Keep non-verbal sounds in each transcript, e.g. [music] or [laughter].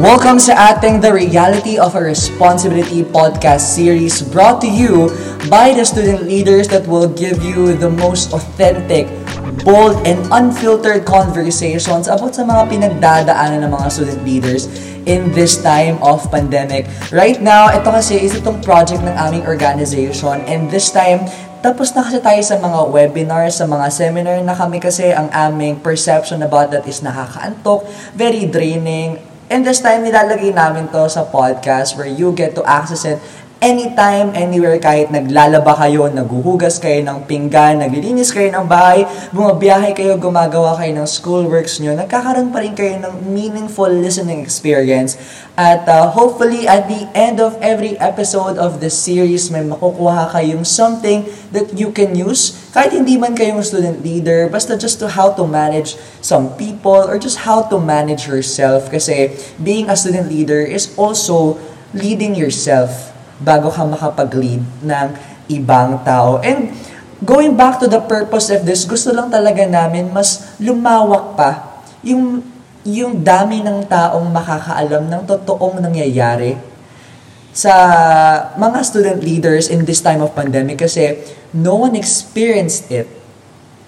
Welcome sa ating The Reality of a Responsibility podcast series brought to you by the student leaders that will give you the most authentic, bold, and unfiltered conversations about sa mga pinagdadaanan ng mga student leaders in this time of pandemic. Right now, ito kasi is itong project ng aming organization and this time, tapos na kasi tayo sa mga webinars, sa mga seminar na kami kasi ang aming perception about that is nakakaantok, very draining. And this time, nilalagay namin to sa podcast where you get to access it anytime, anywhere, kahit naglalaba kayo, naguhugas kayo ng pinggan, naglilinis kayo ng bahay, bumabiyahe kayo, gumagawa kayo ng schoolworks nyo, nagkakaroon pa rin kayo ng meaningful listening experience. At uh, hopefully, at the end of every episode of this series, may makukuha kayong something that you can use. Kahit hindi man kayong student leader, basta just to how to manage some people or just how to manage yourself. Kasi being a student leader is also leading yourself bago ka makapag-lead ng ibang tao. And going back to the purpose of this, gusto lang talaga namin mas lumawak pa yung yung dami ng taong makakaalam ng totoong nangyayari sa mga student leaders in this time of pandemic kasi no one experienced it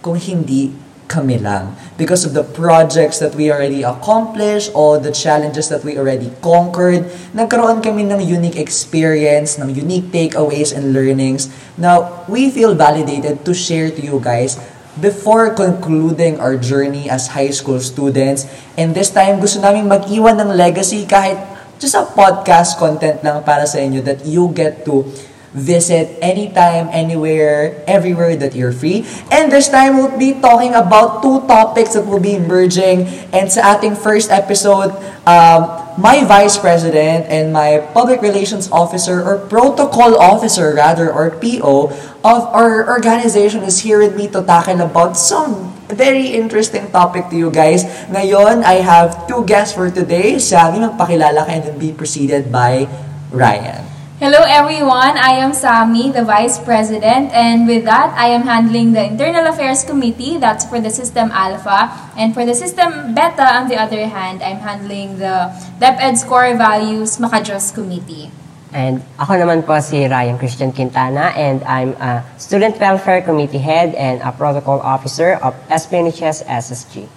kung hindi kami lang. Because of the projects that we already accomplished, all the challenges that we already conquered, nagkaroon kami ng unique experience, ng unique takeaways and learnings. Now, we feel validated to share to you guys before concluding our journey as high school students. And this time, gusto namin mag-iwan ng legacy kahit just a podcast content lang para sa inyo that you get to visit anytime, anywhere, everywhere that you're free. And this time, we'll be talking about two topics that will be emerging. And sa ating first episode, um, my vice president and my public relations officer or protocol officer rather or PO of our organization is here with me to tackle about some very interesting topic to you guys. Ngayon, I have two guests for today. Sami, magpakilala ka and be preceded by Ryan. Hello everyone, I am Sami, the Vice President, and with that, I am handling the Internal Affairs Committee, that's for the System Alpha, and for the System Beta, on the other hand, I'm handling the DepEd Score Values Makajos Committee. And ako naman po si Ryan Christian Quintana and I'm a Student Welfare Committee Head and a Protocol Officer of SPNHS SSG.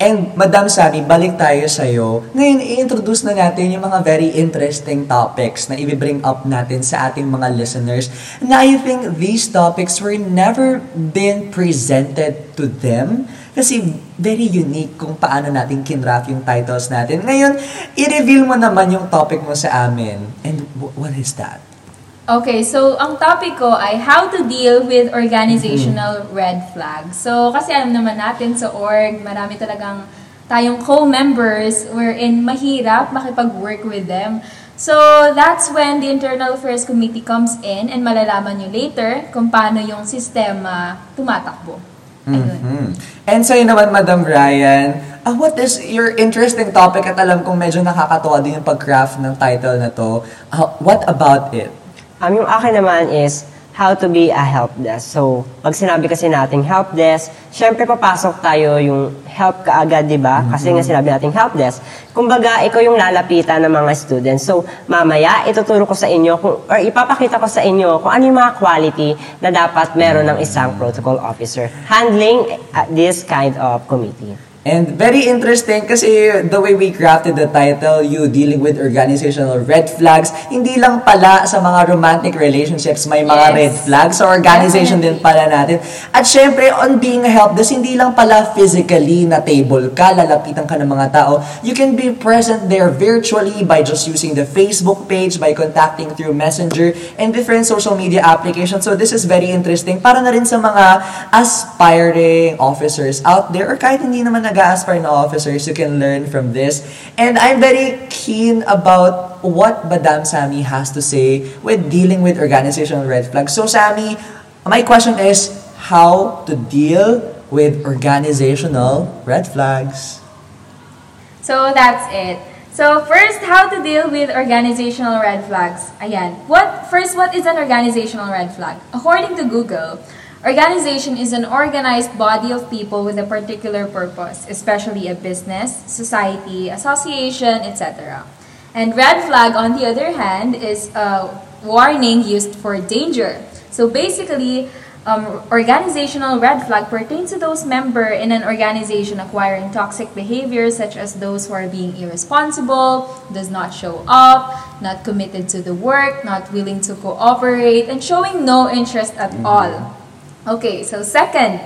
And Madam Sami, balik tayo sa iyo. Ngayon, i-introduce na natin yung mga very interesting topics na i-bring up natin sa ating mga listeners. Na I think these topics were never been presented to them kasi very unique kung paano natin kinraft yung titles natin. Ngayon, i-reveal mo naman yung topic mo sa amin. And w- what is that? Okay, so ang topic ko ay how to deal with organizational red flags. So kasi alam naman natin sa org, marami talagang tayong co-members wherein mahirap makipag-work with them. So that's when the Internal Affairs Committee comes in and malalaman nyo later kung paano yung sistema tumatakbo. Mhm. And sa'yo naman, Madam Ryan, ah, what is your interesting topic at alam kong medyo nakakatuwa din yung pag-craft ng title na to. Ah, what about it? Um, yung akin naman is how to be a help desk. So, pag sinabi kasi nating help desk, syempre papasok tayo yung help kaagad, di ba? Kasi nga sinabi nating help desk. Kumbaga, ikaw yung lalapitan ng mga students. So, mamaya, ituturo ko sa inyo, kung, or ipapakita ko sa inyo kung ano yung mga quality na dapat meron ng isang protocol officer handling uh, this kind of committee. And very interesting kasi the way we crafted the title, you dealing with organizational red flags, hindi lang pala sa mga romantic relationships may mga Yes. red flags. So organization din pala natin. At syempre, on being a help desk, hindi lang pala physically na table ka, lalapitan ka ng mga tao. You can be present there virtually by just using the Facebook page, by contacting through Messenger, and different social media applications. So this is very interesting para na rin sa mga aspiring officers out there or kahit hindi naman nag-aspire na officers, you can learn from this. And I'm very keen about what Madam Sami has to say with dealing with organizational red flags. So Sami, my question is how to deal with organizational red flags. So that's it. So first, how to deal with organizational red flags. Ayan. What first? What is an organizational red flag? According to Google, organization is an organized body of people with a particular purpose, especially a business, society, association, etc. And red flag, on the other hand, is a warning used for danger. So basically, um, organizational red flag pertains to those member in an organization acquiring toxic behaviors such as those who are being irresponsible, does not show up, not committed to the work, not willing to cooperate, and showing no interest at all. Okay, so second,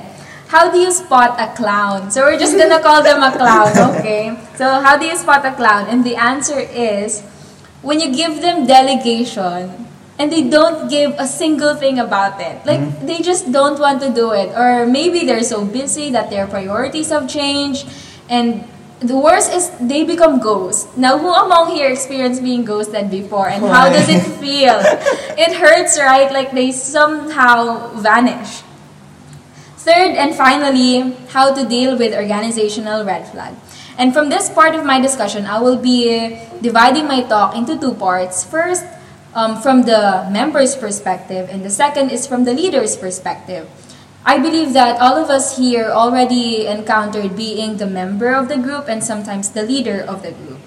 how do you spot a clown? So we're just gonna call them a clown, [laughs] okay? So how do you spot a clown? And the answer is when you give them delegation and they don't give a single thing about it. Like Mm-hmm. they just don't want to do it or maybe they're so busy that their priorities have changed and the worst is they become ghosts. Now, who among here experienced being ghosted before and how does it feel? [laughs] it hurts, right? Like they somehow vanish. Third and finally, how to deal with organizational red flag. And from this part of my discussion, I will be dividing my talk into two parts. First, um, from the member's perspective, and the second is from the leader's perspective. I believe that all of us here already encountered being the member of the group and sometimes the leader of the group.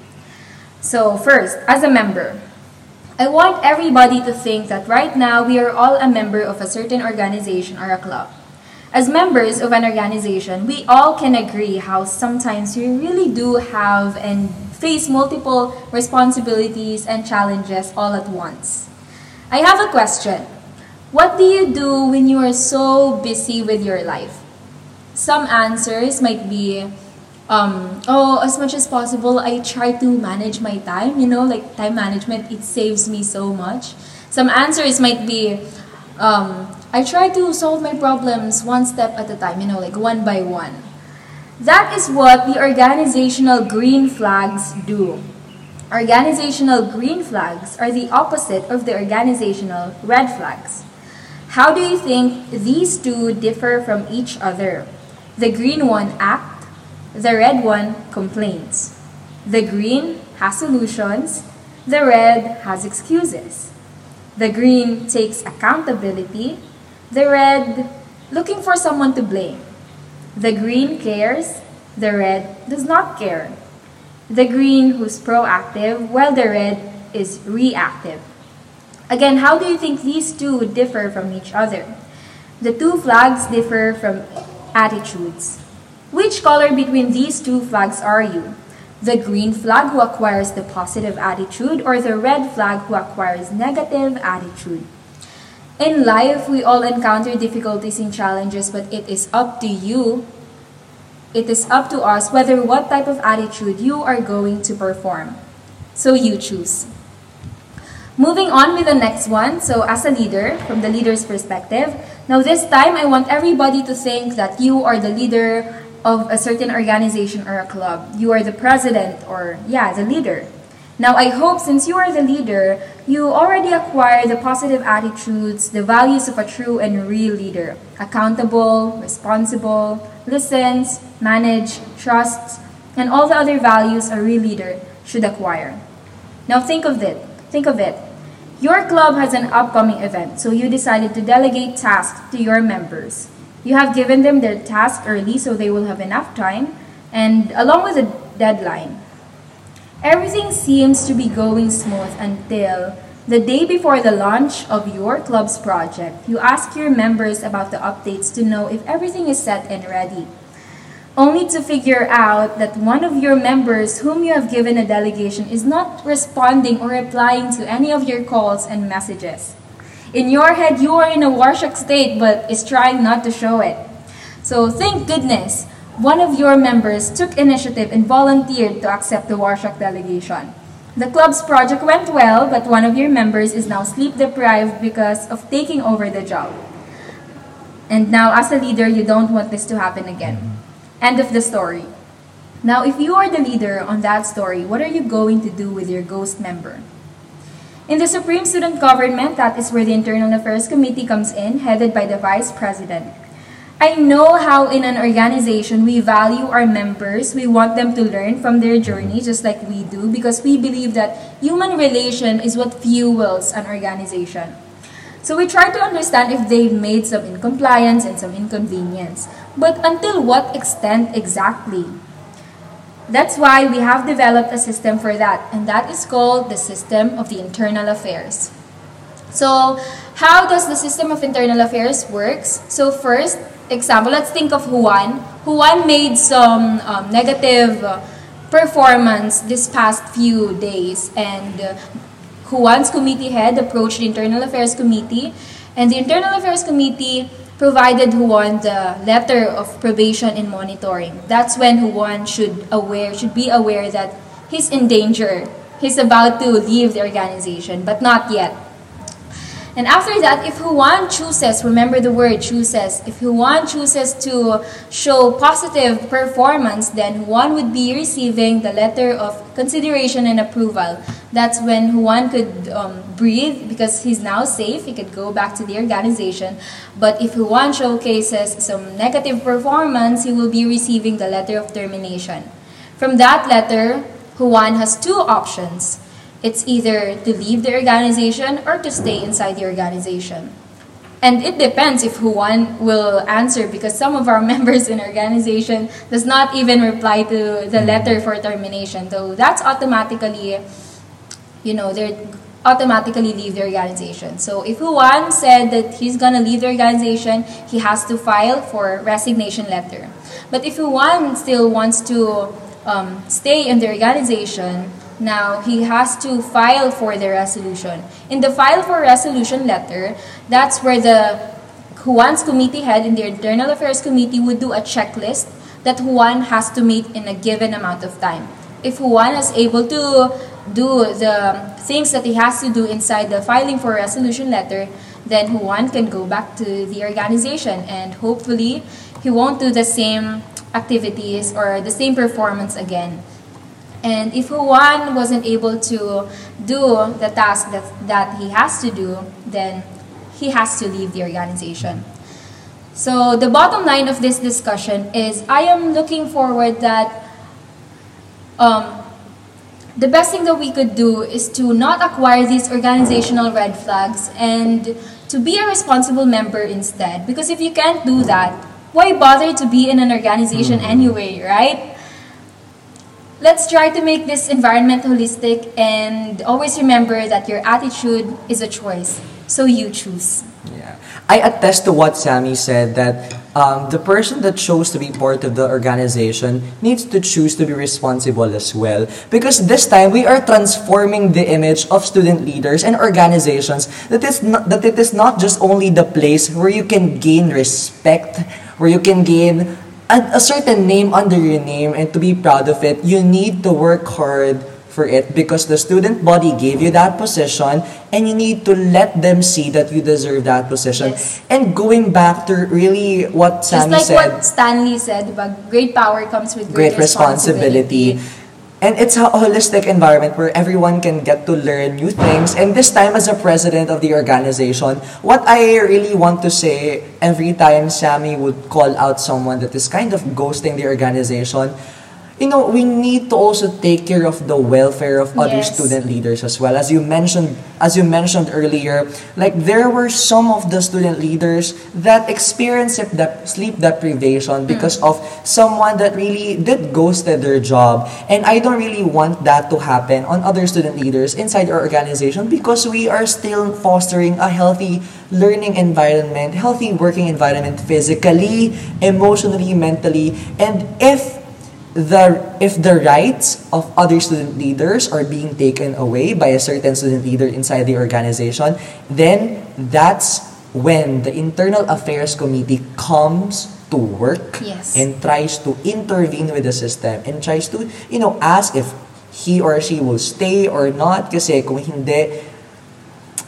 So, first, as a member, I want everybody to think that right now we are all a member of a certain organization or a club. As members of an organization, we all can agree how sometimes we really do have and face multiple responsibilities and challenges all at once. I have a question. What do you do when you are so busy with your life? Some answers might be, um, oh, as much as possible, I try to manage my time. You know, like time management, it saves me so much. Some answers might be, um, I try to solve my problems one step at a time, you know, like one by one. That is what the organizational green flags do. Organizational green flags are the opposite of the organizational red flags. How do you think these two differ from each other? The green one acts, the red one complains. The green has solutions, the red has excuses. The green takes accountability, the red looking for someone to blame. The green cares, the red does not care. The green who's proactive, while the red is reactive. Again, how do you think these two differ from each other? The two flags differ from attitudes. Which color between these two flags are you? The green flag who acquires the positive attitude or the red flag who acquires negative attitude? In life, we all encounter difficulties and challenges, but it is up to you. It is up to us whether what type of attitude you are going to perform. So you choose. Moving on with the next one, so as a leader, from the leader's perspective, now this time I want everybody to think that you are the leader of a certain organization or a club. You are the president or, yeah, the leader. Now I hope since you are the leader, you already acquire the positive attitudes, the values of a true and real leader. Accountable, responsible, listens, manage, trusts, and all the other values a real leader should acquire. Now think of it. Think of it. Your club has an upcoming event, so you decided to delegate tasks to your members. You have given them their task early so they will have enough time, and along with the deadline. Everything seems to be going smooth until the day before the launch of your club's project. You ask your members about the updates to know if everything is set and ready only to figure out that one of your members whom you have given a delegation is not responding or replying to any of your calls and messages. In your head, you are in a Warshak state but is trying not to show it. So thank goodness one of your members took initiative and volunteered to accept the Warshak delegation. The club's project went well, but one of your members is now sleep deprived because of taking over the job. And now, as a leader, you don't want this to happen again. Mm-hmm. End of the story. Now, if you are the leader on that story, what are you going to do with your ghost member? In the Supreme Student Government, that is where the Internal Affairs Committee comes in, headed by the Vice President. I know how in an organization we value our members. We want them to learn from their journey just like we do because we believe that human relation is what fuels an organization. So we try to understand if they've made some incompliance and some inconvenience. But until what extent exactly? That's why we have developed a system for that, and that is called the system of the internal affairs. So, how does the system of internal affairs works? So first, example, let's think of Juan. Juan made some um, negative uh, performance this past few days, and uh, Juan's committee head approached the internal affairs committee, and the internal affairs committee provided who Juan the letter of probation and monitoring. That's when Juan should aware should be aware that he's in danger. He's about to leave the organization, but not yet. And after that, if Juan chooses, remember the word chooses, if Juan chooses to show positive performance, then Juan would be receiving the letter of consideration and approval. That's when Juan could um, breathe because he's now safe. He could go back to the organization. But if Juan showcases some negative performance, he will be receiving the letter of termination. From that letter, Juan has two options it's either to leave the organization or to stay inside the organization. And it depends if Juan will answer because some of our [laughs] members in organization does not even reply to the letter for termination. So that's automatically, you know, they automatically leave the organization. So if Juan said that he's gonna leave the organization, he has to file for resignation letter. But if Juan still wants to um, stay in the organization, now, he has to file for the resolution. In the file for resolution letter, that's where the Juan's committee head in the Internal Affairs Committee would do a checklist that Juan has to meet in a given amount of time. If Juan is able to do the things that he has to do inside the filing for resolution letter, then Juan can go back to the organization and hopefully he won't do the same activities or the same performance again. And if Juan wasn't able to do the task that, that he has to do, then he has to leave the organization. So the bottom line of this discussion is I am looking forward that um, the best thing that we could do is to not acquire these organizational red flags and to be a responsible member instead. Because if you can't do that, why bother to be in an organization anyway, right? Let's try to make this environment holistic and always remember that your attitude is a choice. So you choose. Yeah. I attest to what Sammy said that um, the person that chose to be part of the organization needs to choose to be responsible as well. Because this time we are transforming the image of student leaders and organizations that is not, that it is not just only the place where you can gain respect, where you can gain a, a certain name under your name and to be proud of it, you need to work hard for it because the student body gave you that position and you need to let them see that you deserve that position. Yes. And going back to really what Just Sammy like said, what Stanley said, but great power comes with great great, responsibility. And it's a holistic environment where everyone can get to learn new things. And this time, as a president of the organization, what I really want to say every time Sammy would call out someone that is kind of ghosting the organization, you know, we need to also take care of the welfare of other Yes. student leaders as well. As you mentioned, as you mentioned earlier, like there were some of the student leaders that experienced sleep dep- sleep deprivation because mm. of someone that really did ghosted their job. And I don't really want that to happen on other student leaders inside our organization because we are still fostering a healthy learning environment, healthy working environment physically, emotionally, mentally. And if the if the rights of other student leaders are being taken away by a certain student leader inside the organization, then that's when the internal affairs committee comes to work Yes. and tries to intervene with the system and tries to, you know, ask if he or she will stay or not kasi kung hindi,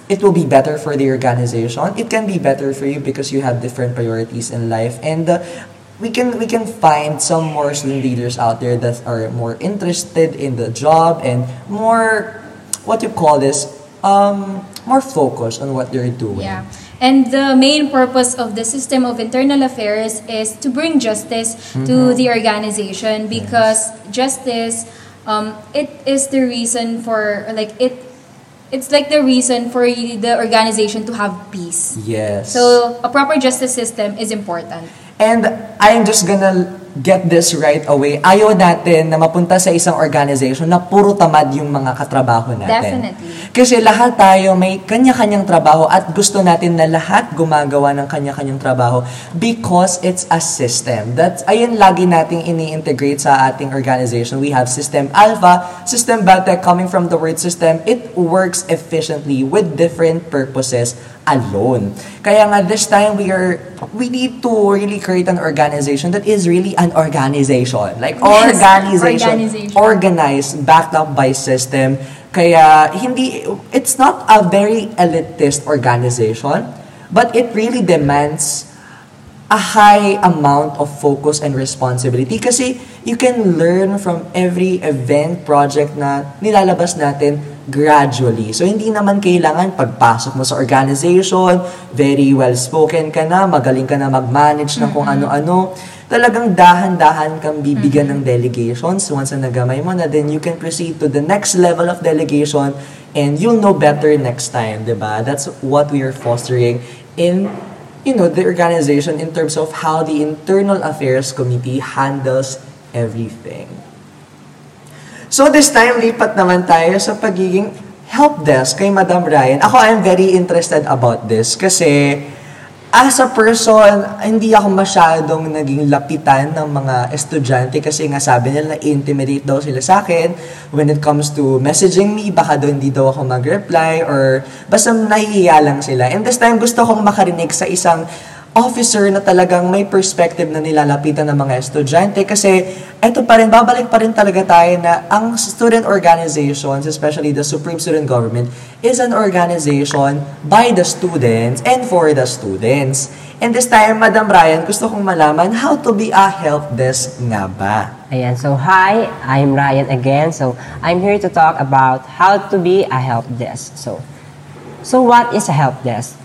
it will be better for the organization. It can be better for you because you have different priorities in life, and uh, we can we can find some more student leaders out there that are more interested in the job and more what you call this um more focused on what they're doing. Yeah. And the main purpose of the system of internal affairs is to bring justice to the organization because justice um, it is the reason for like it it's like the reason for the organization to have peace. Yes. So a proper justice system is important. And I'm just gonna get this right away. Ayaw natin na mapunta sa isang organization na puro tamad yung mga katrabaho natin. Definitely. Kasi lahat tayo may kanya-kanyang trabaho at gusto natin na lahat gumagawa ng kanya-kanyang trabaho because it's a system. That's, ayun lagi nating ini-integrate sa ating organization. We have System Alpha, System Beta coming from the word system. It works efficiently with different purposes alone. Kaya nga this time we are we need to really create an organization that is really an organization. Like Yes, organization, organization. organized, backed up by system. Kaya hindi it's not a very elitist organization, but it really demands a high amount of focus and responsibility kasi you can learn from every event project na nilalabas natin gradually. So, hindi naman kailangan pagpasok mo sa organization, very well-spoken ka na, magaling ka na mag-manage ng kung ano-ano. Talagang dahan-dahan kang bibigyan ng delegations. Once na nagamay mo na, then you can proceed to the next level of delegation and you'll know better next time, 'di ba? That's what we are fostering in you know, the organization in terms of how the internal affairs committee handles everything. So this time, lipat naman tayo sa pagiging help desk kay Madam Ryan. Ako, I'm very interested about this kasi as a person, hindi ako masyadong naging lapitan ng mga estudyante kasi nga sabi nila na-intimidate daw sila sa akin when it comes to messaging me, baka daw hindi daw ako mag-reply or basta nahihiya lang sila. And this time, gusto kong makarinig sa isang officer na talagang may perspective na nilalapitan ng mga estudyante kasi eto pa rin, babalik pa rin talaga tayo na ang student organizations, especially the Supreme Student Government, is an organization by the students and for the students. And this time, Madam Ryan, gusto kong malaman how to be a help desk nga ba? Ayan, so hi, I'm Ryan again. So I'm here to talk about how to be a help desk. So, so what is a help desk?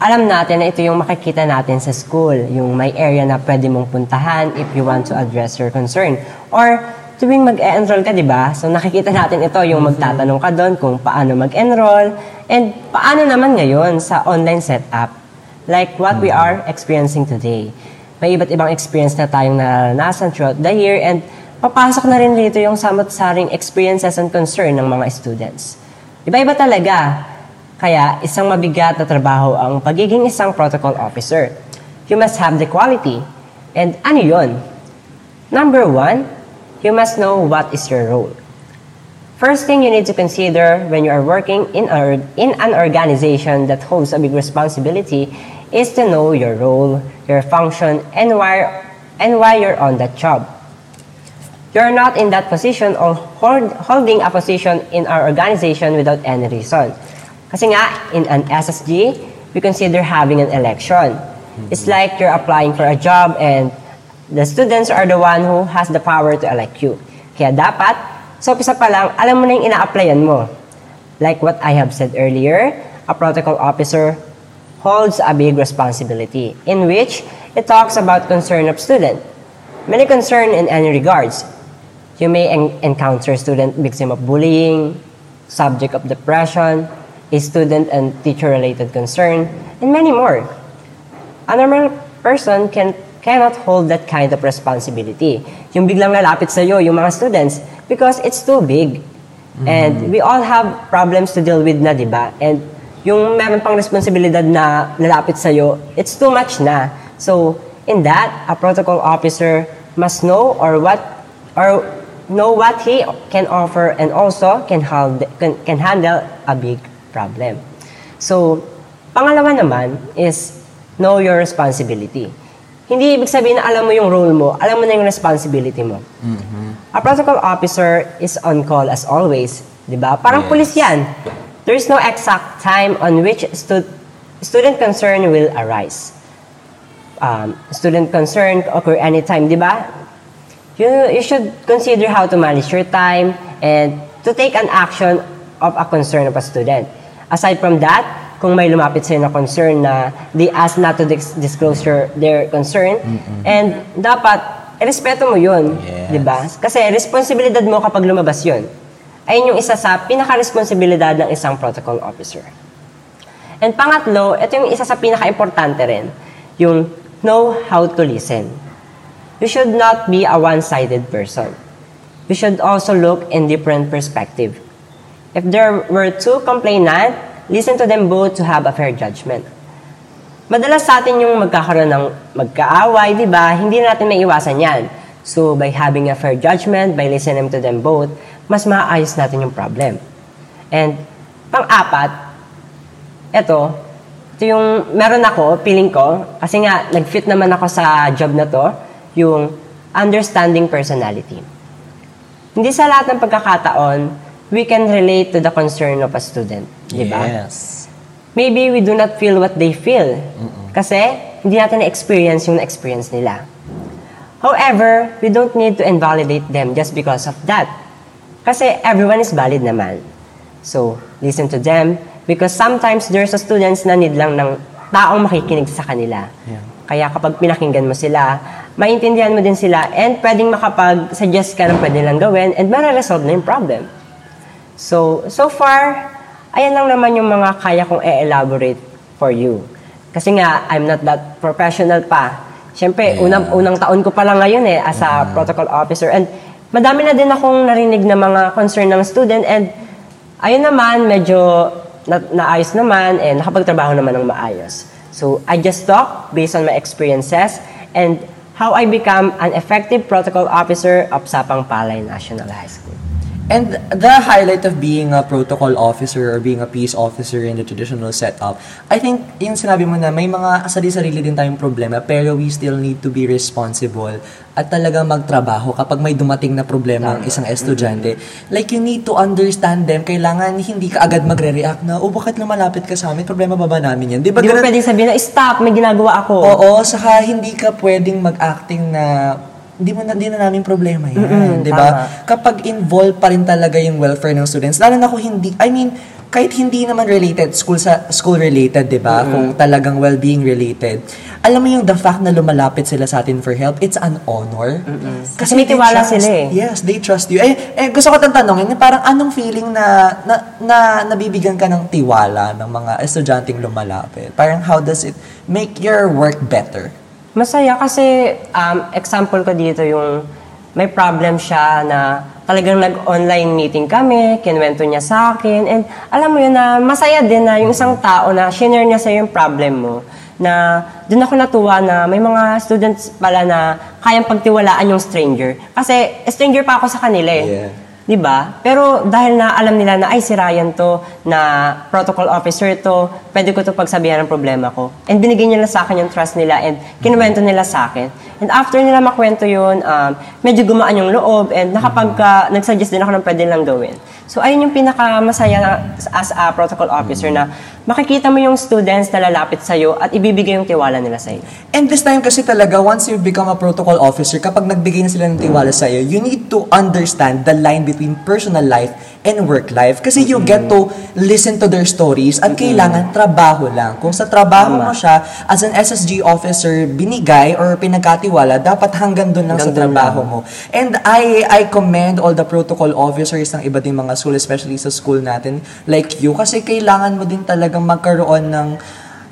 Alam natin na ito yung makikita natin sa school, yung may area na pwede mong puntahan if you want to address your concern. Or tuwing mag-enroll ka, di ba? So nakikita natin ito, yung magtatanong ka doon kung paano mag-enroll and paano naman ngayon sa online setup. Like what we are experiencing today. May iba't ibang experience na tayong naranasan throughout the year and papasok na rin dito yung samot-saring experiences and concern ng mga students. Iba-iba talaga. Kaya isang mabigat na trabaho ang pagiging isang protocol officer. You must have the quality. And ano yun? Number one, you must know what is your role. First thing you need to consider when you are working in, a, in an organization that holds a big responsibility is to know your role, your function, and why, and why you're on that job. You're not in that position or hold, holding a position in our organization without any reason. Kasi nga, in an SSG, we consider having an election. It's like you're applying for a job and the students are the one who has the power to elect you. Kaya dapat, sa umpisa pa lang, alam mo na yung ina-applyan mo. Like what I have said earlier, a protocol officer holds a big responsibility in which it talks about concern of student. Many concern in any regards. You may en- encounter student victim of bullying, subject of depression, a student and teacher-related concern, and many more. A normal person can cannot hold that kind of responsibility. Yung biglang lalapit sa iyo, yung mga students, because it's too big. And we all have problems to deal with na, di ba? And yung meron pang responsibilidad na lalapit sa iyo, it's too much na. So, in that, a protocol officer must know or what or know what he can offer and also can, hold, can, can handle a big problem. So, pangalawa naman is know your responsibility. Hindi ibig sabihin na alam mo yung role mo, alam mo na yung responsibility mo. A protocol officer is on call as always, di ba? Parang Yes. pulis yan. There is no exact time on which stu- student concern will arise. Um, student concern occur anytime, di ba? You, you should consider how to manage your time and to take an action of a concern of a student. Aside from that, kung may lumapit sa'yo na concern na they ask not to dis- disclose your, their concern, and dapat, irespeto mo yun, Yes. di ba? Kasi responsibilidad mo kapag lumabas yun. Ayun yung isa sa pinaka-responsibilidad ng isang protocol officer. And pangatlo, ito yung isa sa pinaka-importante rin, yung know how to listen. we should not be a one-sided person. We should also look in different perspective. If there were two complainant, listen to them both to have a fair judgment. Madalas sa atin yung magkakaroon ng magkaaway, di ba? Hindi natin may iwasan yan. So, by having a fair judgment, by listening to them both, mas maayos natin yung problem. And, pang-apat, eto, ito yung meron ako, feeling ko, kasi nga, nag-fit naman ako sa job na to, yung understanding personality. Hindi sa lahat ng pagkakataon, we can relate to the concern of a student. Di ba? Yes. maybe we do not feel what they feel. Kasi hindi natin na-experience yung na-experience nila. However, we don't need to invalidate them just because of that. Kasi everyone is valid naman. So, listen to them because sometimes there's a students na need lang ng taong makikinig sa kanila. Yeah. Kaya kapag pinakinggan mo sila, maintindihan mo din sila and pwedeng makapag-suggest ka ng pwede lang gawin and mara-resolve na yung problem. So, so far, ayan lang naman yung mga kaya kong e-elaborate for you. Kasi nga, I'm not that professional pa. Siyempre, Yeah. unang, unang taon ko pa lang ngayon eh, as a protocol officer. And madami na din akong narinig na mga concern ng student and ayun naman, medyo na, naayos naman and nakapagtrabaho naman ng maayos. So, I just talk based on my experiences and how I become an effective protocol officer of Sapang Palay National High School. And the highlight of being a protocol officer or being a peace officer in the traditional setup, I think yung sinabi mo na may mga sarili-sarili din tayong problema pero we still need to be responsible at talaga magtrabaho kapag may dumating na problema ang isang estudyante. Like you need to understand them. Kailangan hindi ka agad magre-react na, oh bakit lumalapit ka sa amin? Problema ba ba namin yan? Di ba Di mo ganun- pwedeng sabihin na, stop, may ginagawa ako. Oo, saka hindi ka pwedeng mag-acting na hindi mo na, hindi na namin problema yan, Mm-mm, 'di ba? Kapag involved pa rin talaga yung welfare ng students, lalo na kung hindi, I mean, kahit hindi naman related, school sa school related, 'di ba? Kung talagang well-being related. Alam mo yung the fact na lumalapit sila sa atin for help, it's an honor. Kasi may tiwala trust- sila eh. Yes, they trust you. Eh, eh gusto ko tang tanongin, parang anong feeling na, na na nabibigyan ka ng tiwala ng mga estudyanteng lumalapit? Parang how does it make your work better? Masaya kasi, um, example ko dito yung may problem siya na talagang nag-online meeting kami, kinwento niya sa akin, and alam mo yun na masaya din na yung isang tao na shinare niya sa yung problem mo, na doon ako natuwa na may mga students pala na kayang pagtiwalaan yung stranger. Kasi stranger pa ako sa kanila eh. Yeah. 'Di ba? Pero dahil na alam nila na ay si Ryan to, na protocol officer to, pwede ko to pagsabihan ng problema ko. And binigyan nila sa akin yung trust nila and kinuwento nila sa akin. And after nila makwento yun, um, medyo gumaan yung loob and nakapag nag-suggest din ako ng pwede lang gawin. So ayun yung pinaka-masaya na, as a protocol officer na makikita mo yung students na lalapit sa'yo at ibibigay yung tiwala nila sa'yo. And this time kasi talaga, once you become a protocol officer, kapag nagbigay na sila ng tiwala sa'yo, you need to understand the line between personal life and work life. Kasi you get to listen to their stories at kailangan trabaho lang. Kung sa trabaho mo siya, as an SSG officer, binigay or pinagkatiwala, dapat hanggang doon lang sa trabaho mo. And I I commend all the protocol officers ng iba ding mga school, especially sa school natin, like you, kasi kailangan mo din talagang magkaroon ng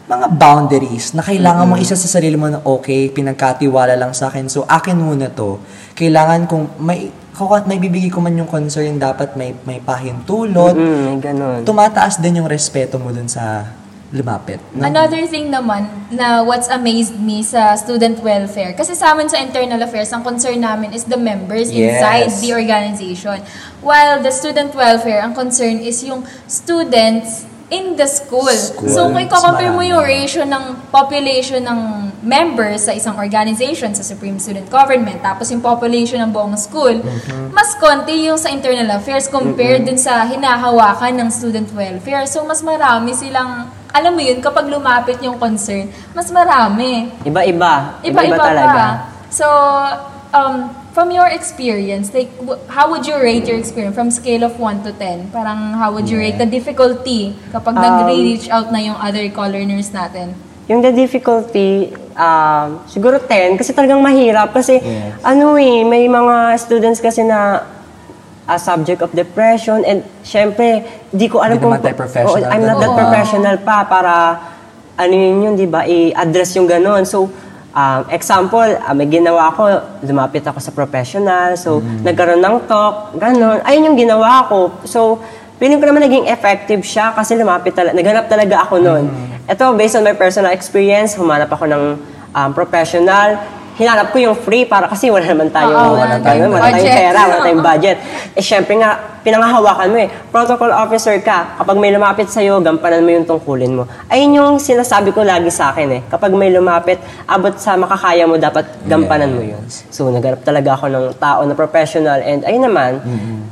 mga boundaries na kailangan mo isa sa sarili mo na okay, pinagkatiwala lang sa akin, so akin muna to. Kailangan kung may kung may bibigay ko man yung concern, dapat may may pahintulot. Mm, may ganun. Tumataas din yung respeto mo dun sa lumapit. no? Another thing naman na what's amazed me sa student welfare, kasi sa amin sa internal affairs, ang concern namin is the members Yes. inside the organization. While the student welfare, ang concern is yung students in the school. School. So kung i-compare mo yung ratio ng population ng members sa isang organization, sa Supreme Student Government, tapos yung population ng buong school, Mm-hmm. mas konti yung sa internal affairs compared din sa hinahawakan ng student welfare. So mas marami silang, alam mo yun, kapag lumapit yung concern, mas marami. Iba-iba. Iba-iba talaga. pa. So, um, from your experience, like, w- how would you rate your experience from scale of 1 to 10? Parang, how would you rate the difficulty kapag Um, nag-reach out na yung other co-learners natin? Yung the difficulty, um, siguro 10, kasi talagang mahirap. Kasi, Yes. ano eh, may mga students kasi na a subject of depression and syempre, di ko alam Hindi tayo professional Oo, I'm not that. Oo. professional pa para ano yun yun, di ba, i-address yung ganon. So, Um, example, ah, may ginawa ko, lumapit ako sa professional, so nagkaroon ng talk, ganun. Ayun yung ginawa ko. So, feeling ko naman naging effective siya kasi lumapit talaga, naghanap talaga ako noon. Ito, based on my personal experience, humanap ako ng um, professional, hinanap ko yung free para kasi wala naman tayo, Oo, wala wala tayong, tayong wala tayong budget. pera, wala tayong [laughs] budget. Eh, syempre nga, pinangahawakan mo eh. Protocol officer ka, kapag may lumapit sa'yo, gampanan mo yung tungkulin mo. Ayun yung sinasabi ko lagi sa akin eh. Kapag may lumapit, abot sa makakaya mo, dapat gampanan mo yun. So, nagharap talaga ako ng tao na professional and ayun naman,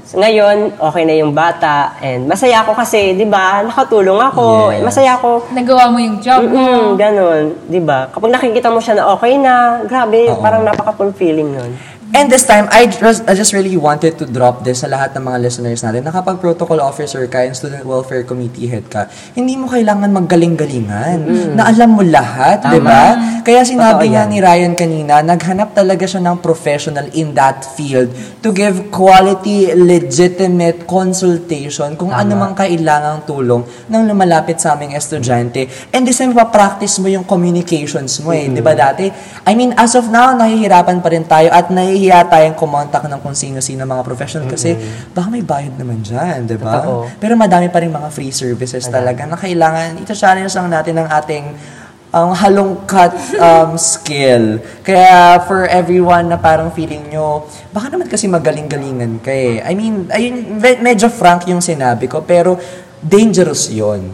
so, ngayon, okay na yung bata and masaya ako kasi, di ba, nakatulong ako. Yes. Masaya ako. Nagawa mo yung job mo. Mm, ganun, di ba? Kapag nakikita mo siya na okay na, grabe, parang napaka-fulfilling nun. And this time, I just, I just really wanted to drop this sa lahat ng mga listeners natin na kapag protocol officer ka and student welfare committee head ka, hindi mo kailangan maggaling-galingan. Na alam mo lahat, di ba? Kaya sinabi Totoo nga yan. ni Ryan kanina, naghanap talaga siya ng professional in that field to give quality, legitimate consultation kung ano mang kailangang tulong ng lumalapit sa aming estudyante. And this time, papractice mo yung communications mo eh. Di ba dati? I mean, as of now, nahihirapan pa rin tayo at nahihiya tayong kumontak ng kung sino-sino mga professional kasi baka may bayad naman dyan, di ba? Totoo. Pero madami pa rin mga free services talaga na kailangan, ito challenge lang natin ang ating ang halongkat um, skill. Kaya for everyone na parang feeling nyo, baka naman kasi magaling-galingan ka eh. I mean, ayun, me- medyo frank yung sinabi ko, pero dangerous yon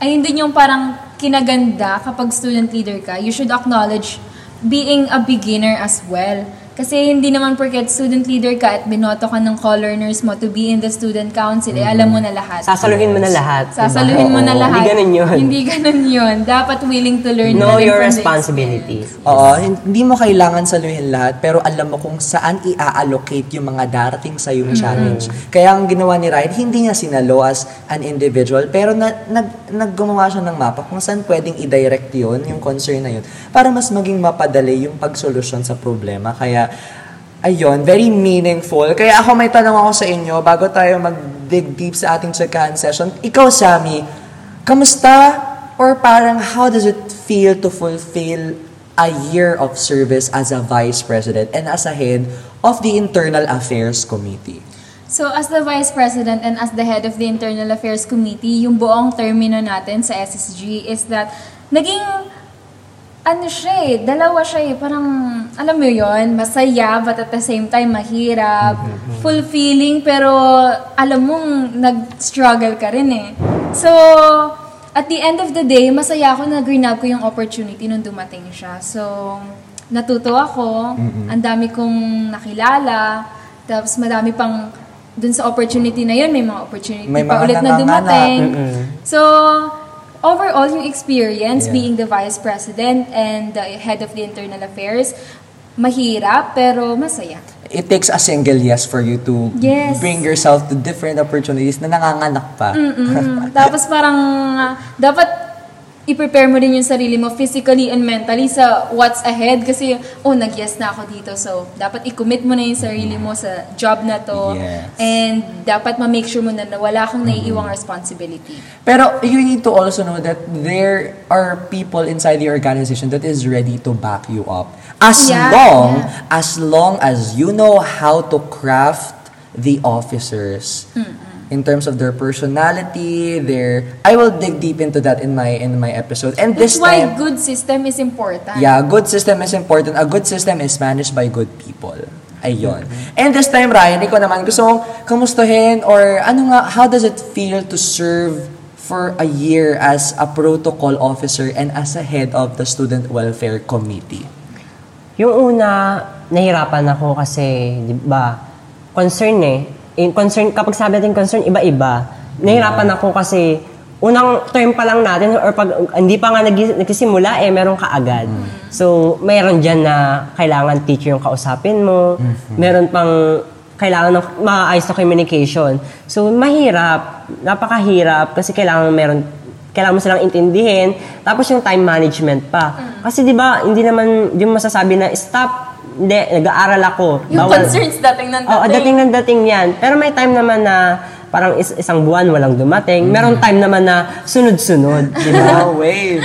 Ayun din yung parang kinaganda kapag student leader ka. You should acknowledge being a beginner as well. Kasi hindi naman porket student leader ka at binoto ka ng co-learners mo to be in the student council, eh alam mo na lahat. Sasaluhin mo na lahat. Sasaluhin mo na Oo, lahat. Hindi ganun yun. Hindi ganun yun. Dapat willing to learn Know na your responsibilities. Oo, hindi mo kailangan saluhin lahat, pero alam mo kung saan i-allocate yung mga darating sa yung challenge. Kaya ang ginawa ni Ryan, hindi niya sinalo as an individual, pero na, nag, naggumawa siya ng mapa kung saan pwedeng i-direct yun, yung concern na yun, para mas maging mapadali yung pagsolusyon sa problema. Kaya, ayun, very meaningful. Kaya ako may tanong ako sa inyo, bago tayo mag-dig deep sa ating tsakahan session. Ikaw, Sammy, kamusta or parang how does it feel to fulfill a year of service as a vice president and as a head of the Internal Affairs Committee? So, as the Vice President and as the head of the Internal Affairs Committee, yung buong termino natin sa SSG is that naging, ano siya eh, dalawa siya eh, parang, alam mo yon masaya, but at the same time, mahirap, fulfilling, pero alam mong nag-struggle ka rin eh. So, at the end of the day, masaya ako na grab ko yung opportunity nung dumating siya. So, natuto ako, ang dami kong nakilala, tapos madami pang dun sa opportunity na yun, may mga opportunity May pa mga ulit na dumating. So, overall, yung experience Yeah. being the vice president and the head of the internal affairs, mahirap pero masaya. It takes a single yes for you to Yes. bring yourself to different opportunities na nanganganak pa. Mm, [laughs] Tapos parang ah, dapat i-prepare mo din yung sarili mo physically and mentally sa what's ahead kasi oh nag-yes na ako dito so dapat i-commit mo na yung sarili mo sa job na to Yes. and dapat ma-make sure mo na, na wala kang naiiwang responsibility. Pero you need to also know that there are people inside the organization that is ready to back you up. As Yeah, long yeah. as long as you know how to craft the officers in terms of their personality, their I will dig deep into that in my in my episode. And That's this why time good system is important. Yeah, good system is important. A good system is managed by good people. Ayun. And this time, Ryan, ikaw naman, gusto mong kamustahin or ano nga, how does it feel to serve for a year as a protocol officer and as a head of the Student Welfare Committee? Yung una, nahirapan ako kasi, di ba, concern eh. In concern, kapag sabi natin concern, iba-iba. Nahirapan ako kasi, unang term pa lang natin, or pag hindi pa nga nag- nagsisimula, eh, meron ka agad. So, mayroon dyan na kailangan teacher yung kausapin mo. Meron pang kailangan ng maayos na communication. So, mahirap. Napakahirap kasi kailangan meron kailangan mo silang intindihin. Tapos yung time management pa. Kasi di ba, hindi naman, mo masasabi na, stop, hindi, nag-aaral ako. Yung Bawal- concerns dating ng dating. Oo, dating ng dating yan. Pero may time naman na parang is- isang buwan walang dumating. Meron time naman na sunod-sunod, di ba? No wave.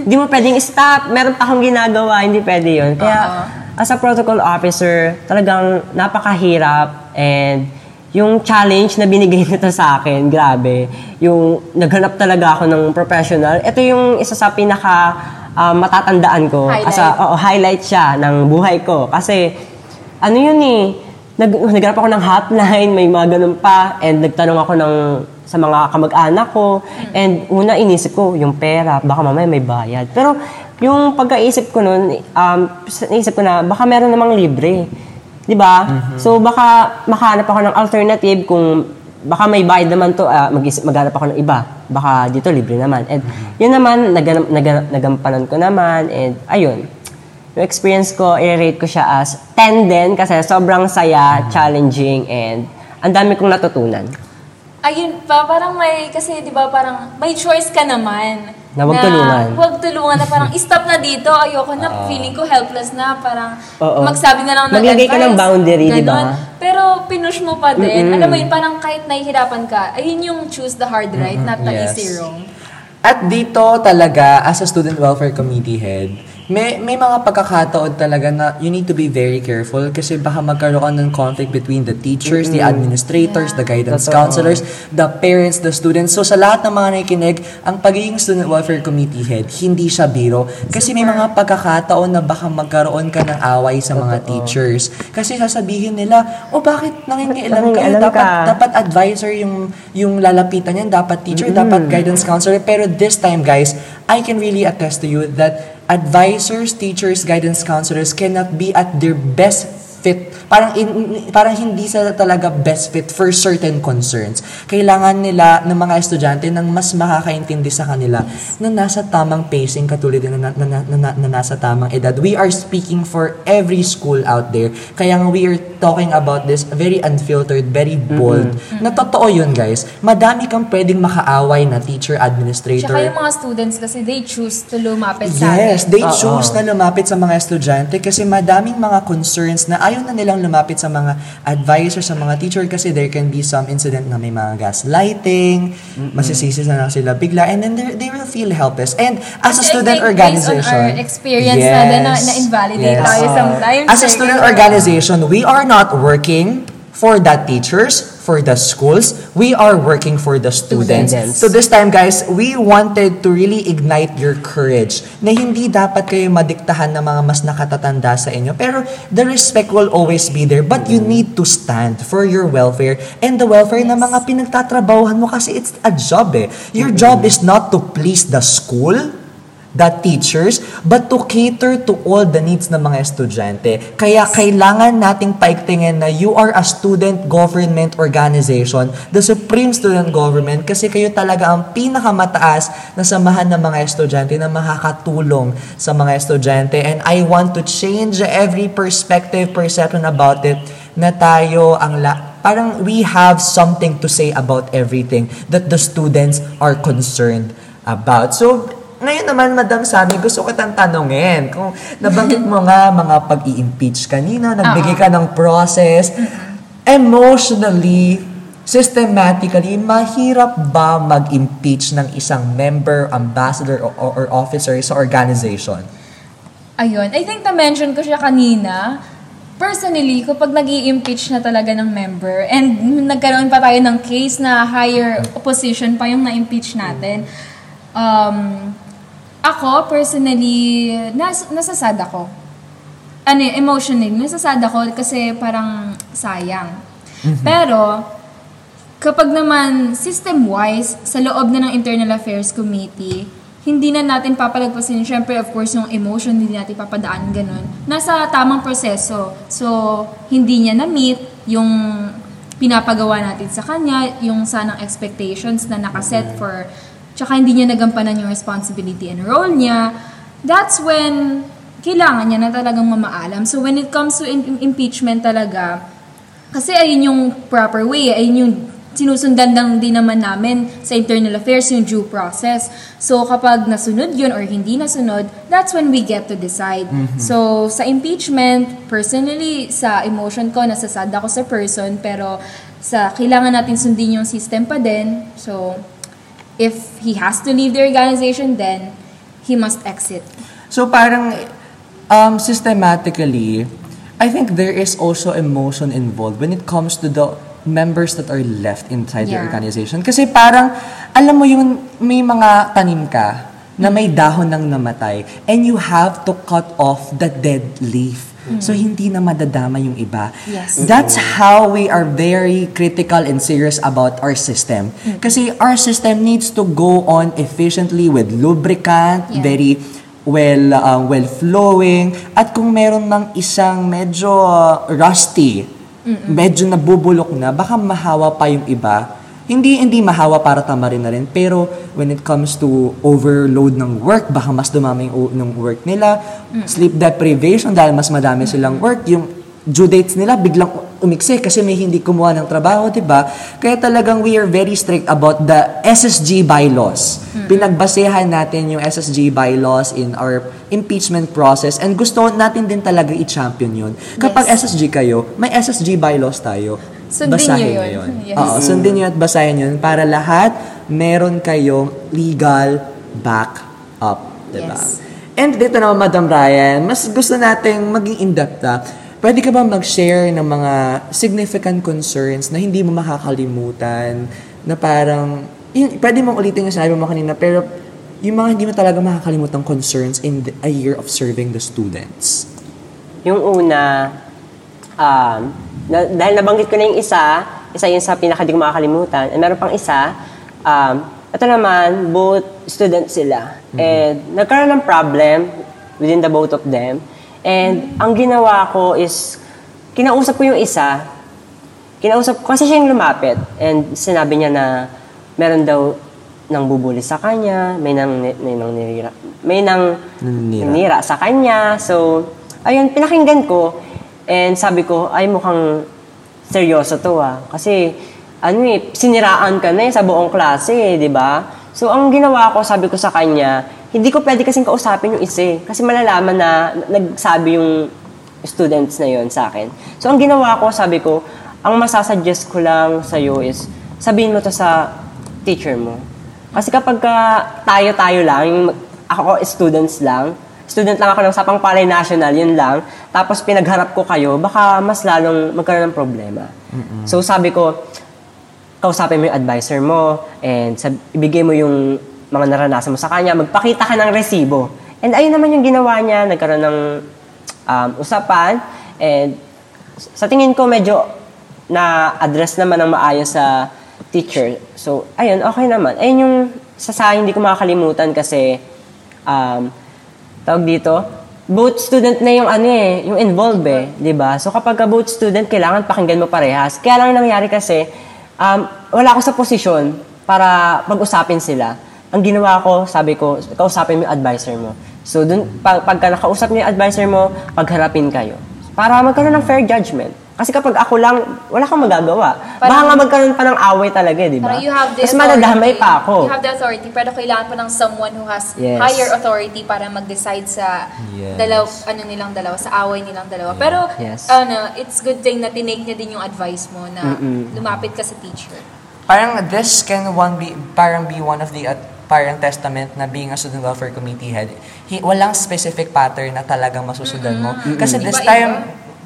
Hindi [laughs] mo pwedeng stop. Meron pa akong ginagawa, hindi pwede yun. Kaya, as a protocol officer, talagang napakahirap and yung challenge na binigay [laughs] nito sa akin, grabe. Yung naghanap talaga ako ng professional. Ito yung isa sa pinaka ah, matatandaan ko. As a, Highlight. oo, highlight siya ng buhay ko. Kasi, ano yun eh, nag, naghanap ako ng hotline, may mga ganun pa, and nagtanong ako ng sa mga kamag-anak ko. And una, inisip ko, yung pera, baka mamaya may bayad. Pero yung pagkaisip ko nun, um, naisip ko na, baka meron namang libre. Di ba? So baka makahanap ako ng alternative kung baka may bayad naman to, ah, mag maghanap ako ng iba. Baka dito libre naman. And yun naman, naganap, nagampanan ko naman. And ayun, yung experience ko, i-rate ko siya as 10 din kasi sobrang saya, challenging, and ang dami kong natutunan. Ayun pa, parang may, kasi di ba parang may choice ka naman. Na huwag tulungan. Huwag tulungan na parang stop na dito, ayoko na, feeling ko helpless na, parang Oo. magsabi na lang ng Maglagay ka ng advice, boundary, di ba? ganon. Pero pinush mo pa din. Alam mo yun, parang kahit nahihirapan ka, ayun yung choose the hard right, not the Yes. easy wrong. At dito talaga, as a student welfare committee head, may, may mga pagkakataon talaga na you need to be very careful kasi baka magkaroon ng conflict between the teachers, the administrators, the guidance Totoo. counselors, the parents, the students. So sa lahat ng mga nakikinig, ang pagiging student welfare committee head, hindi siya biro. Kasi may mga pagkakataon na baka magkaroon ka ng away sa mga teachers. Kasi sasabihin nila, oh bakit nangingialam? Nangingialam Dapat, ka." dapat advisor yung yung lalapitan niyan, dapat teacher, dapat guidance counselor. Pero this time, guys, I can really attest to you that advisors, teachers, guidance counselors cannot be at their best fit. Parang in- parang hindi sila talaga best fit for certain concerns. Kailangan nila ng mga estudyante ng mas makakaintindi sa kanila na nasa tamang pacing katulad din na, na, na, na, na nasa tamang edad. We are speaking for every school out there. Kaya nga we are talking about this very unfiltered, very bold. Na totoo yun, guys. Madami kang pwedeng makaaway na teacher, administrator. Tsaka yung mga students kasi they choose to lumapit sa Yes, atin. they choose na lumapit sa mga estudyante kasi madaming mga concerns na ayaw na nilang lumapit sa mga advisor, sa mga teacher kasi there can be some incident na may mga gaslighting, masisisi na lang sila bigla, and then they- will feel helpless. And as a student organization... Based on our experience na din na, na-invalidate yes. tayo sometimes. As a student organization, we are not working for the teachers, for the schools. We are working for the students. Students. So this time, guys, we wanted to really ignite your courage na hindi dapat kayo madiktahan ng mga mas nakatatanda sa inyo. Pero the respect will always be there. But you need to stand for your welfare and the welfare ng mga pinagtatrabahuhan mo kasi it's a job eh. Your job is not to please the school, the teachers, but to cater to all the needs ng mga estudyante. Kaya kailangan nating paigtingin na you are a student government organization, the supreme student government, kasi kayo talaga ang pinakamataas na samahan ng mga estudyante na makakatulong sa mga estudyante. And I want to change every perspective, perception about it na tayo ang la parang we have something to say about everything that the students are concerned about. So, ngayon naman, Madam Sami, gusto ko kitang tanungin. Kung nabanggit mo nga mga pag-i-impeach kanina, nagbigay ka ng process, emotionally, systematically, mahirap ba mag-impeach ng isang member, ambassador, or, or officer sa organization? Ayun. I think na-mention ko siya kanina. Personally, kapag nag impeach na talaga ng member and nagkaroon pa tayo ng case na higher opposition pa yung na-impeach natin, um, ako, personally, nas nasasad ako. Ano emotionally, nasasad ako kasi parang sayang. Pero, kapag naman system-wise, sa loob na ng Internal Affairs Committee, hindi na natin papalagpasin, syempre of course yung emotion, hindi natin papadaan ganun. Nasa tamang proseso. So, hindi niya na-meet yung pinapagawa natin sa kanya, yung sanang expectations na nakaset for, tsaka hindi niya nagampanan yung responsibility and role niya, that's when kailangan niya na talagang mamaalam. So when it comes to im- impeachment talaga, kasi ayun yung proper way, ayun yung sinusundan lang din naman namin sa internal affairs, yung due process. So kapag nasunod yun or hindi nasunod, that's when we get to decide. So sa impeachment, personally, sa emotion ko, nasasad ako sa person, pero sa kailangan natin sundin yung system pa din. So, if he has to leave the organization, then he must exit. So parang um, systematically, I think there is also emotion involved when it comes to the members that are left inside the Yeah. organization. Kasi parang, alam mo yung may mga tanim ka na may dahon ng namatay and you have to cut off the dead leaf. So, hindi na madadama yung iba. Yes. That's how we are very critical and serious about our system. Kasi our system needs to go on efficiently with lubricant, Yeah. very well uh, well flowing at kung meron ng isang medyo uh, rusty medyo nabubulok na baka mahawa pa yung iba hindi hindi mahawa para tamarin na rin pero when it comes to overload ng work baka mas dumami yung work nila sleep deprivation dahil mas madami silang work yung due dates nila biglang umiksi kasi may hindi kumuha ng trabaho, di ba? Kaya talagang we are very strict about the SSG bylaws. Pinagbasehan natin yung SSG bylaws in our impeachment process and gusto natin din talaga i-champion yun. Kapag Yes. SSG kayo, may SSG bylaws tayo. Sundin Basahin nyo nyo yun. [laughs] Yes. Oo, sundin nyo at basahin yun para lahat meron kayong legal back up. Diba? Yes. And dito naman, Madam Ryan, mas gusto nating maging in-depth ah. Pwede ka ba mag-share ng mga significant concerns na hindi mo makakalimutan, na parang, yun, pwede mong ulitin yung sinabi mo kanina, pero yung mga hindi mo talaga makakalimutan concerns in the- a year of serving the students. Yung una, um, na, dahil nabanggit ko na yung isa, isa yun sa pinaka di ko makakalimutan. And meron pang isa, um, ito naman, both students sila. And nagkaroon ng problem within the both of them. And ang ginawa ko is, kinausap ko yung isa, kinausap ko, kasi siya yung lumapit. And sinabi niya na meron daw nang bubuli sa kanya, may nang, may nang nirira, may nang Naninira. nira sa kanya. So, ayun, pinakinggan ko. And sabi ko, ay mukhang seryoso to ah. Kasi, ano eh, siniraan ka na eh sa buong klase eh, di ba? So, ang ginawa ko, sabi ko sa kanya, hindi ko pwede kasing kausapin yung isa eh. Kasi malalaman na na- nagsabi yung students na yon sa akin. So, ang ginawa ko, sabi ko, ang masasuggest ko lang sa'yo is, sabihin mo to sa teacher mo. Kasi kapag ka tayo-tayo lang, ako students lang, student lang ako ng Sapang Palay National, yun lang, tapos pinagharap ko kayo, baka mas lalong magkaroon ng problema. So sabi ko, kausapin mo yung advisor mo, and sab- ibigay mo yung mga naranasan mo sa kanya, magpakita ka ng resibo. And ayun naman yung ginawa niya, nagkaroon ng um, usapan, and sa tingin ko medyo na-address naman ng maayos sa teacher. So, ayun, okay naman. Ayun yung sa sa hindi ko makakalimutan kasi um, tawag dito, both student na yung ano eh, yung involved eh, 'di ba? So kapag ka both student, kailangan pakinggan mo parehas. Kaya lang nangyari kasi um, wala ako sa posisyon para pag-usapin sila. Ang ginawa ko, sabi ko, kausapin mo yung advisor mo. So dun pag, pagka nakausap niyo yung advisor mo, pagharapin kayo. Para magkaroon ng fair judgment. Kasi kapag ako lang, wala kang magagawa. Baka Parang- nga magkaroon pa ng away talaga, eh, di ba? Parang you have the Mas madadamay authority. pa ako. You have the authority, pero kailangan pa ng someone who has Yes. higher authority para mag-decide sa Yes. dalaw, ano nilang dalawa, sa away nilang dalawa. Pero, Yes. ano, it's good thing na tinake niya din yung advice mo na lumapit ka sa teacher. Parang this can one be parang be one of the uh, parang testament na being a student welfare committee head. Hi, walang specific pattern na talagang masusundan mo. Kasi this time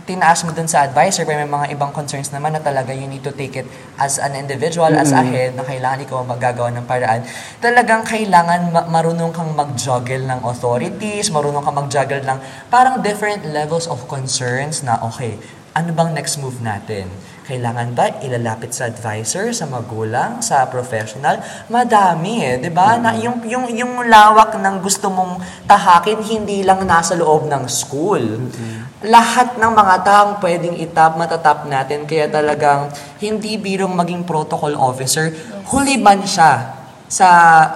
tinaas mo dun sa advisor pero may mga ibang concerns naman na talaga you need to take it as an individual, as a head, na kailangan ikaw ang maggagawa ng paraan. Talagang kailangan ma- marunong kang mag-juggle ng authorities, marunong kang mag-juggle ng parang different levels of concerns na okay, ano bang next move natin? Kailangan ba ilalapit sa advisor, sa magulang, sa professional? Madami eh, 'di ba? Na yung yung yung lawak ng gusto mong tahakin hindi lang nasa loob ng school. Lahat ng mga taong pwedeng itap, matatap natin. Kaya talagang hindi birong maging protocol officer. Huli man siya sa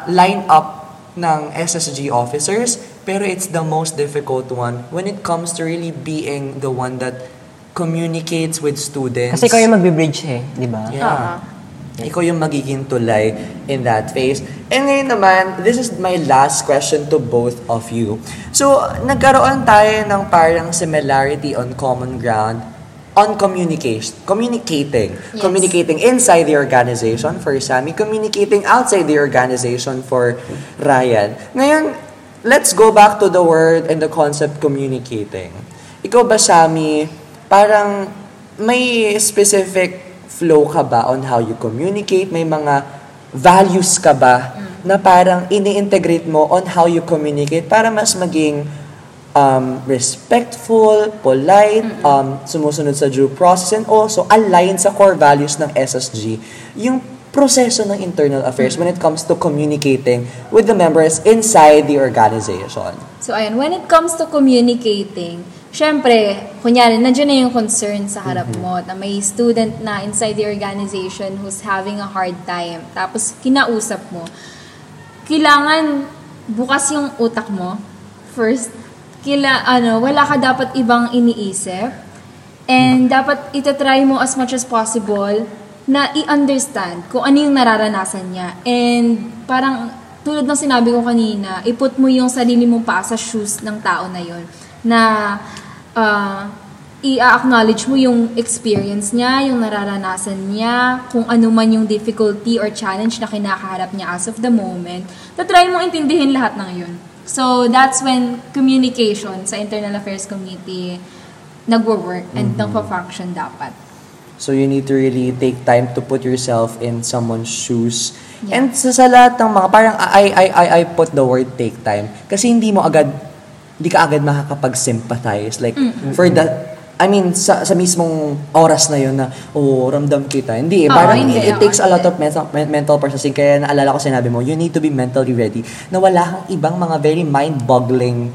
line-up ng SSG officers, pero it's the most difficult one when it comes to really being the one that communicates with students. Kasi ikaw yung magbe-bridge eh, di ba? Yeah. Ikaw yung magiging tulay in that phase. And ngayon naman, this is my last question to both of you. So, nagkaroon tayo ng parang similarity on common ground on communication, communicating. Yes. Communicating inside the organization for Sammy, communicating outside the organization for Ryan. Ngayon, let's go back to the word and the concept communicating. Ikaw ba, Sammy, parang may specific flow ka ba on how you communicate? May mga values ka ba na parang ini-integrate mo on how you communicate para mas maging um, respectful, polite, um, sumusunod sa due process, and also aligned sa core values ng SSG, yung proseso ng internal affairs when it comes to communicating with the members inside the organization. So, ayun, when it comes to communicating, syempre, kunyari, nandiyan na yung concern sa harap mo na may student na inside the organization who's having a hard time. Tapos, kinausap mo. Kailangan bukas yung utak mo. First, kila, ano, wala ka dapat ibang iniisip. And dapat itatry mo as much as possible na i-understand kung ano yung nararanasan niya. And parang tulad ng sinabi ko kanina, iput mo yung sarili mo pa sa shoes ng tao na yon na ah, i-acknowledge mo yung experience niya, yung nararanasan niya, kung ano man yung difficulty or challenge na kinakaharap niya as of the moment, tatry mo intindihin lahat ng yun. So, that's when communication sa Internal Affairs Committee nagwo-work and nagpa-function dapat. So you need to really take time to put yourself in someone's shoes. Yeah. And sa, sa lahat ng mga, parang I, I, I, I put the word take time. Kasi hindi mo agad, hindi ka agad makakapag-sympathize. Like, for that, I mean, sa, sa mismong oras na yun na, oh, ramdam kita. Hindi, eh. Oo, parang hindi, it, it takes a lot of mental, men- mental processing. Kaya naalala ko sinabi mo, you need to be mentally ready na wala kang ibang mga very mind-boggling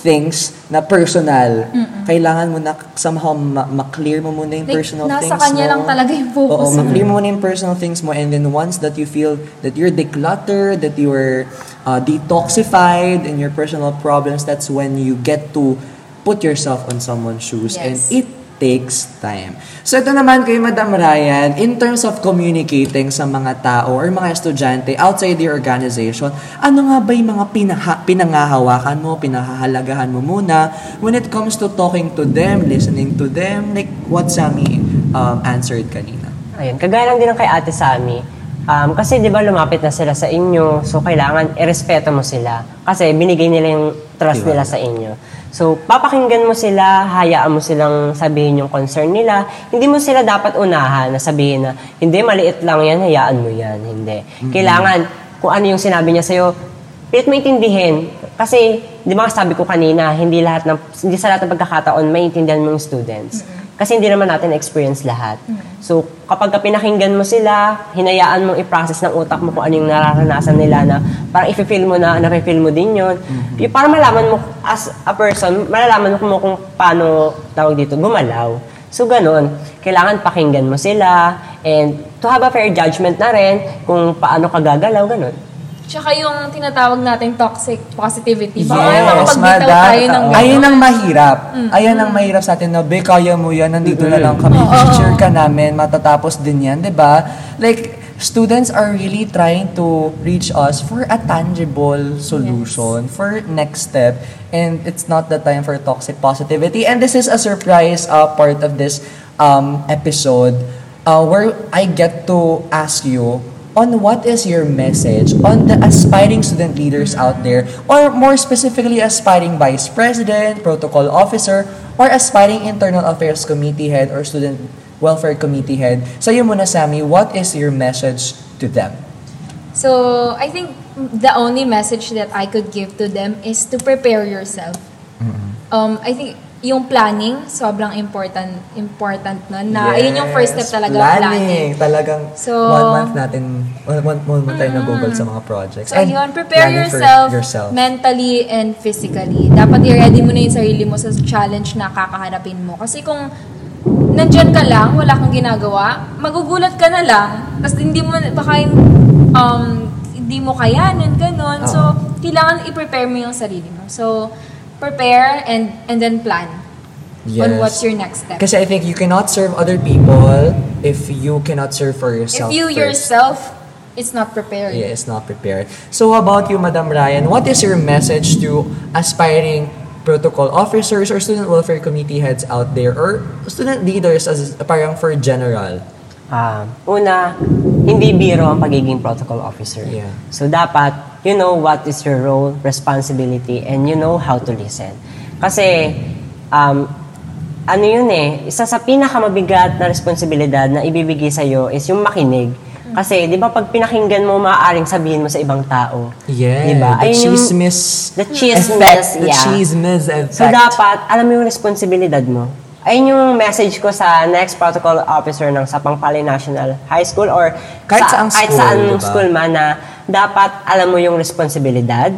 things na personal. Kailangan mo na somehow ma- ma-clear mo muna yung Like, personal nasa things kanya mo. lang talaga yung focus Oo, ma-clear mo muna yung personal things mo and then once that you feel that you're decluttered, that you're uh, detoxified in your personal problems, that's when you get to put yourself on someone's shoes and Yes. it takes time. So ito naman kay Madam Ryan, in terms of communicating sa mga tao or mga estudyante outside the organization, ano nga ba yung mga pinaha, pinangahawakan mo, pinahahalagahan mo muna when it comes to talking to them, listening to them, like what Sammy um, answered kanina? Ayun, kagaya lang din ng kay Ate Sami. Um, kasi di ba lumapit na sila sa inyo, so kailangan irespeto mo sila. Kasi binigay nila yung trust Diba? nila sa inyo. So, papakinggan mo sila, hayaan mo silang sabihin yung concern nila. Hindi mo sila dapat unahan na sabihin na, hindi, maliit lang yan, hayaan mo yan. Hindi. Kailangan, kung ano yung sinabi niya sa'yo, pilit mo intindihin. Kasi, di ba sabi ko kanina, hindi lahat ng, hindi sa lahat ng pagkakataon maintindihan mo yung students. Kasi hindi naman natin experience lahat. So, kapag ka pinakinggan mo sila, hinayaan mong i-process ng utak mo kung ano yung nararanasan nila na parang i-feel mo na, na-feel mo din yun. Yung para malaman mo as a person, malalaman mo kung paano, tawag dito, gumalaw. So, ganun. Kailangan pakinggan mo sila and to have a fair judgment na rin kung paano ka gagalaw, ganun. Tsaka yung tinatawag nating toxic positivity. Baka Yes, makapagbitaw tayo ng Ayun ang mahirap. Ayun ang mahirap sa atin na, be, kaya mo yan, nandito na lang kami, cheer ka namin, matatapos din yan, di ba? Like, students are really trying to reach us for a tangible solution, for next step, and it's not the time for toxic positivity. And this is a surprise uh, part of this um, episode. Uh, where I get to ask you on what is your message on the aspiring student leaders out there, or more specifically, aspiring vice president, protocol officer, or aspiring internal affairs committee head or student welfare committee head. Sa'yo muna, Sammy, what is your message to them? So, I think the only message that I could give to them is to prepare yourself. Um, I think yung planning, sobrang important important nun. Na, ayun yung first step Yes, talaga, planning. planning. Talagang So- one month natin, one month, one month tayo nag-google sa mga projects. So, ayun, prepare yourself, yourself. mentally and physically. Dapat i-ready mo na yung sarili mo sa challenge na kakaharapin mo. Kasi kung nandyan ka lang, wala kang ginagawa, magugulat ka na lang, tapos hindi mo, baka yung, um, hindi mo kayanin, ganun. So, kailangan i-prepare mo yung sarili mo. So, prepare and and then plan on what's your next step. Because I think you cannot serve other people if you cannot serve for yourself. If you first. yourself is not prepared. Yeah, it's not prepared. So how about you, Madam Ryan? What is your message to aspiring protocol officers or student welfare committee heads out there or student leaders as parang for general? Ah, una, hindi biro ang pagiging protocol officer. Yeah. So dapat, you know what is your role, responsibility, and you know how to listen. Kasi, um, ano yun eh, isa sa pinakamabigat na responsibilidad na ibibigay sa'yo is yung makinig. Kasi, di ba, pag pinakinggan mo, maaaring sabihin mo sa ibang tao. Yeah, Di ba? the Ayun yung- chismis The chismis, effect. The yeah. chismis effect. So dapat, alam mo yung responsibilidad mo. Ayun yung message ko sa next protocol officer ng Sapang Palay National High School or Kahit sa, kahit school, saan diba? school man na dapat alam mo yung responsibilidad,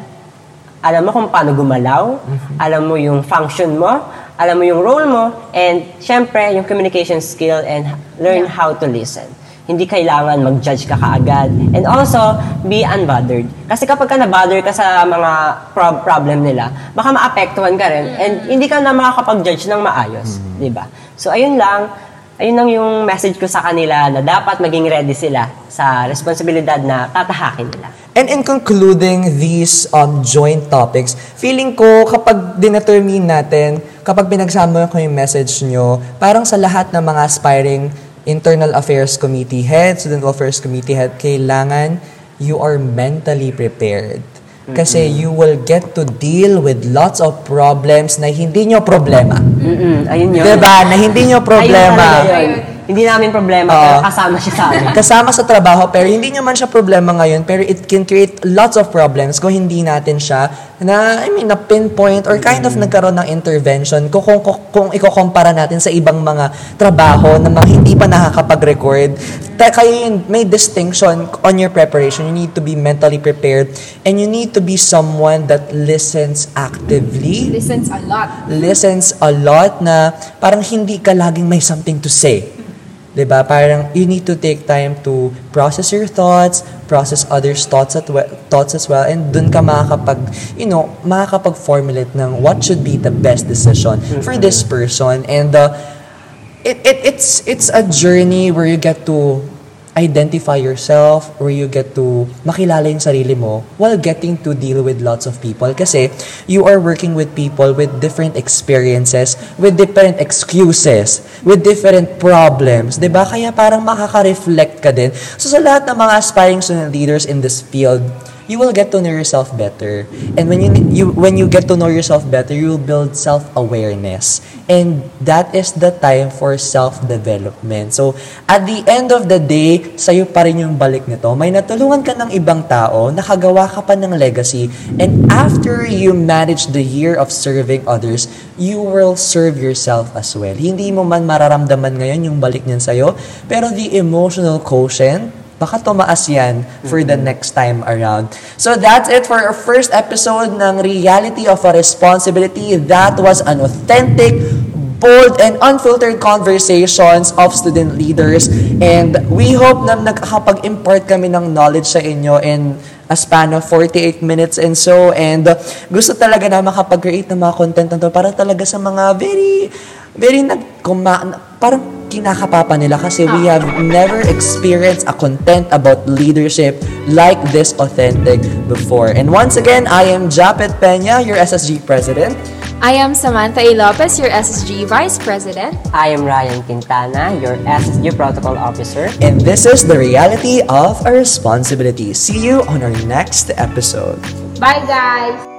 alam mo kung paano gumalaw, Mm-hmm. alam mo yung function mo, alam mo yung role mo, and syempre yung communication skill and learn how to listen. Hindi kailangan mag-judge ka kaagad. And also, be unbothered. Kasi kapag ka na-bother ka sa mga prob- problem nila, baka maapektuhan ka rin. And hindi ka na makakapag-judge ng maayos. di ba? So, ayun lang. Ayun lang yung message ko sa kanila na dapat maging ready sila sa responsibilidad na tatahakin nila. And in concluding these um, joint topics, feeling ko kapag dinetermine natin, kapag pinagsama ko yung message nyo, parang sa lahat ng mga aspiring internal affairs committee head, student affairs committee head, kailangan you are mentally prepared. Kasi you will get to deal with lots of problems na hindi nyo problema. Mm-mm, ayun yun. Diba? Na hindi nyo Ayun problema. talaga yun. Hindi namin problema, Oo. pero kasama siya sa amin. [laughs] kasama sa trabaho pero hindi nyo man siya problema ngayon pero it can create lots of problems kung hindi natin siya na I mean na pinpoint or kind of nagkaroon ng intervention kung kung, kung, kung ikukumpara natin sa ibang mga trabaho na mga hindi pa nakakapag-record ta- kaya yun, may distinction on your preparation you need to be mentally prepared and you need to be someone that listens actively Listens a lot. listens a lot na parang hindi ka laging may something to say. 'Di ba? Parang you need to take time to process your thoughts, process others' thoughts at we- thoughts as well and dun ka makakapag you know, makakapag-formulate ng what should be the best decision for this person and uh, it, it it's it's a journey where you get to identify yourself, where you get to makilala yung sarili mo while getting to deal with lots of people. Kasi you are working with people with different experiences, with different excuses, with different problems. ba Kaya parang makaka-reflect ka din. So sa lahat ng mga aspiring student leaders in this field, you will get to know yourself better. And when you, you when you get to know yourself better, you will build self-awareness. And that is the time for self-development. So, at the end of the day, sa'yo pa rin yung balik nito. May natulungan ka ng ibang tao, nakagawa ka pa ng legacy, and after you manage the year of serving others, you will serve yourself as well. Hindi mo man mararamdaman ngayon yung balik niyan sa'yo, pero the emotional quotient, baka tumaas yan for the next time around. So that's it for our first episode ng Reality of a Responsibility. That was an authentic, bold, and unfiltered conversations of student leaders. And we hope na nakakapag-impart kami ng knowledge sa inyo in a span of 48 minutes and so. And gusto talaga na makapag-create ng mga content na to para talaga sa mga very, very nag, parang kinakapapa nila kasi we have never experienced a content about leadership like this authentic before. And once again, I am Japet Peña, your SSG president. I am Samantha A. Lopez, your SSG Vice President. I am Ryan Quintana, your SSG Protocol Officer. And this is the reality of our responsibility. See you on our next episode. Bye, guys!